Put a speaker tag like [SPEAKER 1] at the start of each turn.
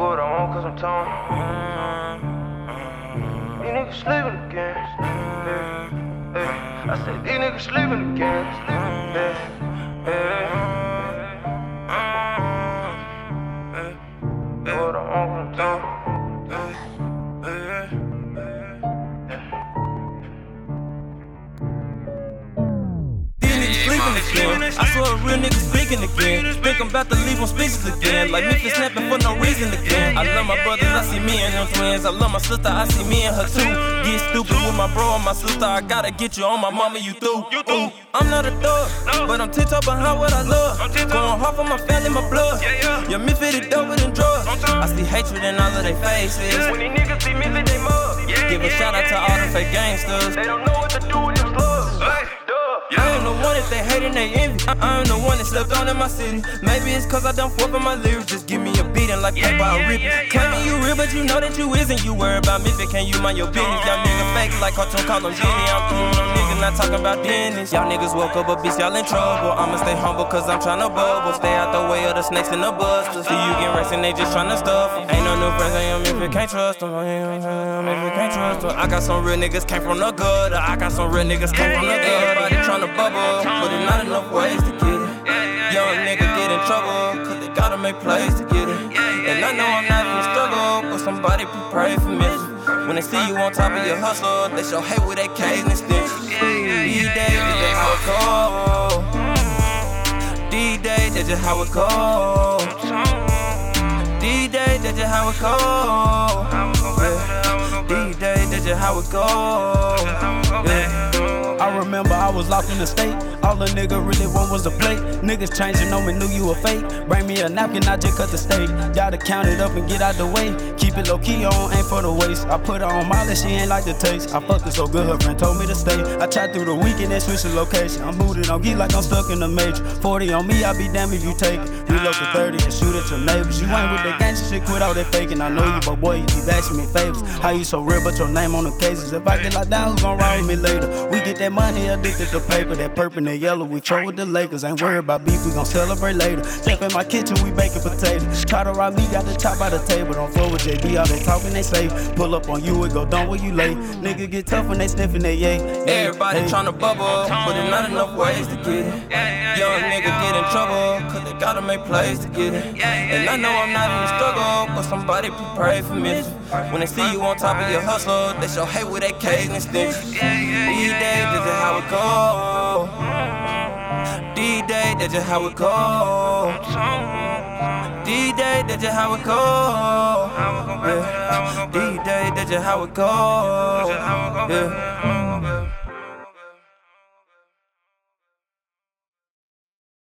[SPEAKER 1] on tone. These niggas sleeping again. Yeah, yeah. I said, these niggas sleeping again. Yeah,
[SPEAKER 2] niggas sleeping again. I saw a real nigga speaking again. Think I'm about to leave on speeches again. Like Memphis snapping for no reason again. I love my brothers, I see me and them twins. I love my sister, I see me and her too. Get stupid with my bro and my sister. I gotta get you on my mama, you through. Ooh, I'm not a thug, but I'm tiptoe behind what I love. Going hard for my family, my blood. Your Memphis is doper than drugs. I see hatred in all of their faces.
[SPEAKER 1] When these niggas see me, they mug.
[SPEAKER 2] Give a shout out to all the fake gangsters.
[SPEAKER 1] They don't know what to do with them
[SPEAKER 2] the one that they hate and they envy. I, am the one that slept on in my city. Maybe it's cause I done forfeit my lyrics. Just give me a beating like yeah, by a rip. Claiming you real, but you know that you isn't. You worry about me, but can you mind your business? Y'all niggas fake like cartoon call them Jenny. I'm through them niggas, not talking about Dennis. Y'all niggas woke up, but bitch, y'all in trouble. I'ma stay humble cause I'm tryna bubble. Stay out the way of the snakes and the busters. See you get racing, they just tryna stuff. Ain't no new friends, I am if you can't trust them. If you can't trust them. I got some real niggas came from the gutter. I got some real niggas came from the gutter. Everybody tryna bubble, but there's not enough ways to get it. Young nigga get in trouble, cause they gotta make plays to get it. And I know I'm not in the struggle, but somebody pray for me. When they see you on top of your hustle, they show hate with AKs and stitches. These days, that's just how it go. These days, that's just how it go. These days, that's just how it go. Yeah. These days, that's just how it go. Yeah.
[SPEAKER 3] I remember I was locked in the state. All the nigga really want was a plate. Niggas changing on me, knew you a fake. Bring me a napkin, I just cut the steak. Gotta count it up and get out the way. Keep it low key on, ain't for the waste. I put her on Molly, she ain't like the taste. I fucked her so good, her friend told me to stay. I tried through the weekend and switched the location. I'm booted on geek like I'm stuck in the major. 40 on me, I be damned if you take it. Reload to 30 and shoot at your neighbors. You ain't with the gangsta shit, quit all that faking. I know you, but boy, you keep asking me favors. How you so real, but your name on the cases. If I get locked down, who's gon' ride with me later? We get that money, addicted to paper. That purple and yellow, we throw with the Lakers. Ain't worried about beef, we gon' celebrate later. Step in my kitchen, we baking potatoes. Try to rob me, got the top by the table. Don't fuck with JB, all they talking, they safe. Pull up on you, it go down where you lay. Nigga get tough when they sniffing they yay.
[SPEAKER 2] Everybody
[SPEAKER 3] hey.
[SPEAKER 2] tryna bubble, but there's not enough ways to get it. Young nigga get in trouble, cause they gotta make plays to get it. And I know I'm not in the struggle, but somebody pray for me. When they see you on top of your hustle, they show hate with AKs and stitches. These days, this is how it go. That's just how it go. These days, that's just how it go. Yeah. Days, that's just how it go. Yeah.